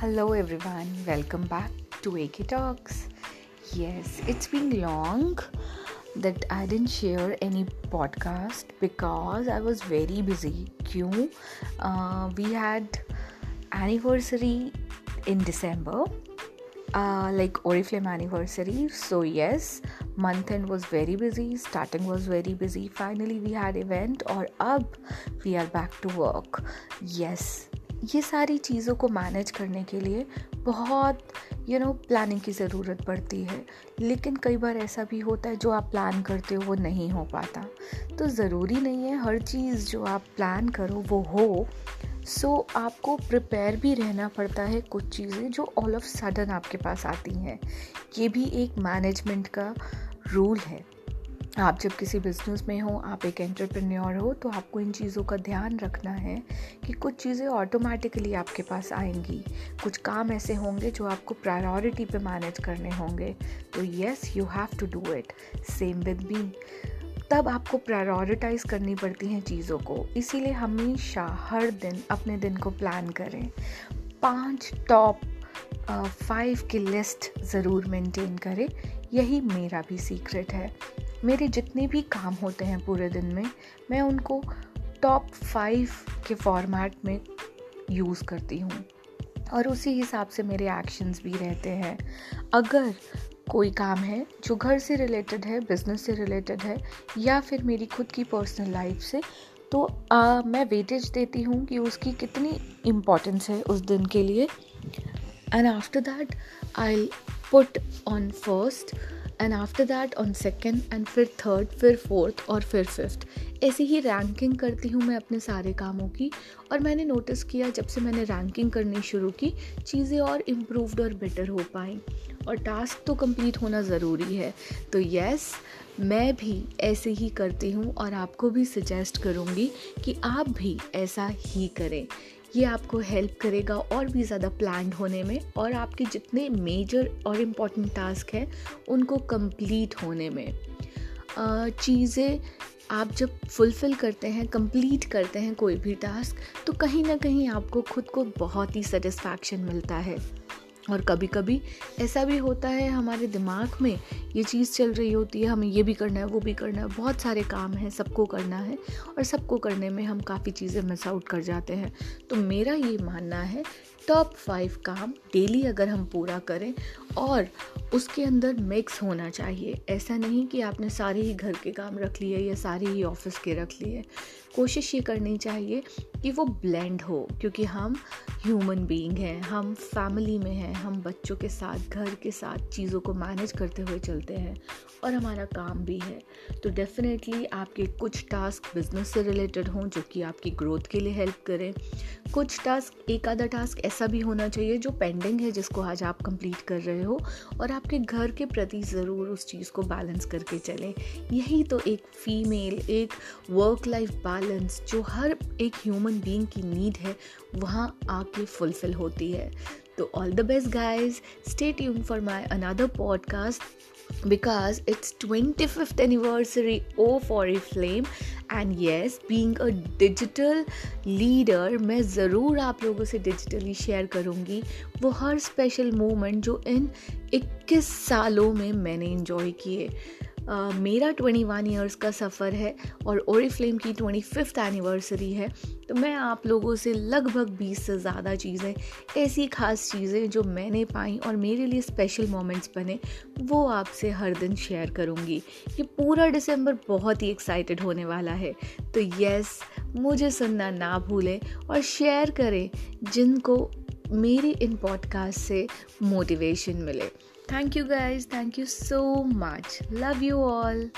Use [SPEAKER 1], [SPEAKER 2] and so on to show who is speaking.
[SPEAKER 1] Hello, everyone. Welcome back to AK Talks. Yes, it's been long that I didn't share any podcast because I was very busy. Kyun? Uh, we had anniversary in December, uh, like Oriflame anniversary. So yes, month end was very busy. Starting was very busy. Finally, we had event, or up we are back to work. Yes, ये सारी चीज़ों को manage करने के लिए बहुत you know planning की ज़रूरत पड़ती है। लेकिन कई बार ऐसा भी होता है जो आप प्लान करते हो वो नहीं हो पाता। तो ज़रूरी नहीं है हर चीज़ जो आप प्लान करो वो हो। सो so, आपको प्रिपेयर भी रहना पड़ता है कुछ चीज़ें जो ऑल ऑफ़ सडन आपके पास आती हैं। ये भी एक मैनेजमेंट का रूल है। आप जब किसी बिज़नेस में हो, आप एक एंटरप्रेन्योर हो तो आपको इन चीज़ों का ध्यान रखना है कि कुछ चीज़ें ऑटोमेटिकली आपके पास आएँगी। कुछ काम ऐसे होंगे जो आपको प्रायोरिटी पे मैनेज करने होंगे। तो yes you have to do it same with me तब आपको प्रायोरिटाइज करनी पड़ती हैं चीज़ों को। इसीलिए हमेशा हर दिन, अपने दिन को प्लान करें। पाँच टॉप फाइव की लिस्ट ज़रूर मेंटेन करें। यही मेरा भी सीक्रेट है। मेरे जितने भी काम होते हैं पूरे दिन में मैं उनको टॉप फाइव के फॉर्मेट में यूज़ करती हूँ। और उसी हिसाब से मेरे एक्शंस भी रहते हैं। अगर कोई काम है जो घर से रिलेटेड है बिज़नेस से रिलेटेड है या फिर मेरी खुद की पर्सनल लाइफ से तो आ, मैं वेटेज देती हूँ कि उसकी कितनी इम्पोर्टेंस है उस दिन के लिए। And after that I put on first and after that on second and फिर थर्ड फिर फोर्थ और फिर फिफ्थ ऐसी ही रैंकिंग करती हूँ मैं अपने सारे कामों की। और मैंने नोटिस किया जब से मैंने रैंकिंग करनी शुरू की, चीज़ें और इम्प्रूवड और बेटर हो पाई। और टास्क तो कंप्लीट होना ज़रूरी है। तो यस मैं भी ऐसे ही करती हूँ और आपको भी सजेस्ट करूँगी कि आप भी ऐसा ही करें। ये आपको हेल्प करेगा और भी ज़्यादा प्लान होने में और आपके जितने मेजर और इंपॉर्टेंट टास्क हैं, उनको कंप्लीट होने में। चीज़ें आप जब फुलफ़िल करते हैं कंप्लीट करते हैं कोई भी टास्क तो कहीं ना कहीं आपको खुद को बहुत ही सेटिस्फैक्शन मिलता है। और कभी कभी ऐसा भी होता है हमारे दिमाग में ये चीज़ चल रही होती है, हमें ये भी करना है, वो भी करना है, बहुत सारे काम हैं, सबको करना है और सबको करने में हम काफ़ी चीज़ें मिस आउट कर जाते हैं। तो मेरा ये मानना है टॉप फाइव काम डेली अगर हम पूरा करें और उसके अंदर मिक्स होना चाहिए। ऐसा नहीं कि आपने सारे ही घर के काम रख लिए या सारे ही ऑफ़िस के रख लिए। कोशिश ये करनी चाहिए कि वो ब्लेंड हो, क्योंकि हम ह्यूमन बीइंग हैं, हम फैमिली में हैं, हम बच्चों के साथ, घर के साथ चीज़ों को मैनेज करते हुए चलते हैं और हमारा काम भी है। तो डेफिनेटली आपके कुछ टास्क बिज़नेस से रिलेटेड हों, जो कि आपकी ग्रोथ के लिए हेल्प करें। कुछ टास्क एक आधा टास्क ऐसा भी होना चाहिए जो पेंडिंग है, जिसको आज आप कंप्लीट कर रहे हो। और आपके घर के प्रति ज़रूर उस चीज़ को बैलेंस करके चलें। यही तो एक फीमेल एक वर्क लाइफ बैलेंस जो हर एक ह्यूमन बीइंग की नीड है, वहाँ आके फुलफिल होती है। तो all the best guys stay tune for my another podcast because it's because it's 25th anniversary of Oriflame and yes being a digital leader मैं ज़रूर आप लोगों से डिजिटली शेयर करूँगी वो हर स्पेशल मोमेंट जो इन 21 सालों में मैंने इन्जॉय किए। मेरा 21 ईयर्स का सफ़र है और ओरीफ्लेम की ट्वेंटी फिफ्थ एनिवर्सरी है। तो मैं आप लोगों से लगभग 20 से ज़्यादा चीज़ें, ऐसी खास चीज़ें जो मैंने पाई और मेरे लिए स्पेशल मोमेंट्स बने, वो आपसे हर दिन शेयर करूँगी। ये पूरा दिसंबर बहुत ही एक्साइटेड होने वाला है। तो यस मुझे सुनना ना भूलें और शेयर करें जिनको मेरी इन पॉडकास्ट से मोटिवेशन मिले। Thank you guys. Thank you so much. Love you all.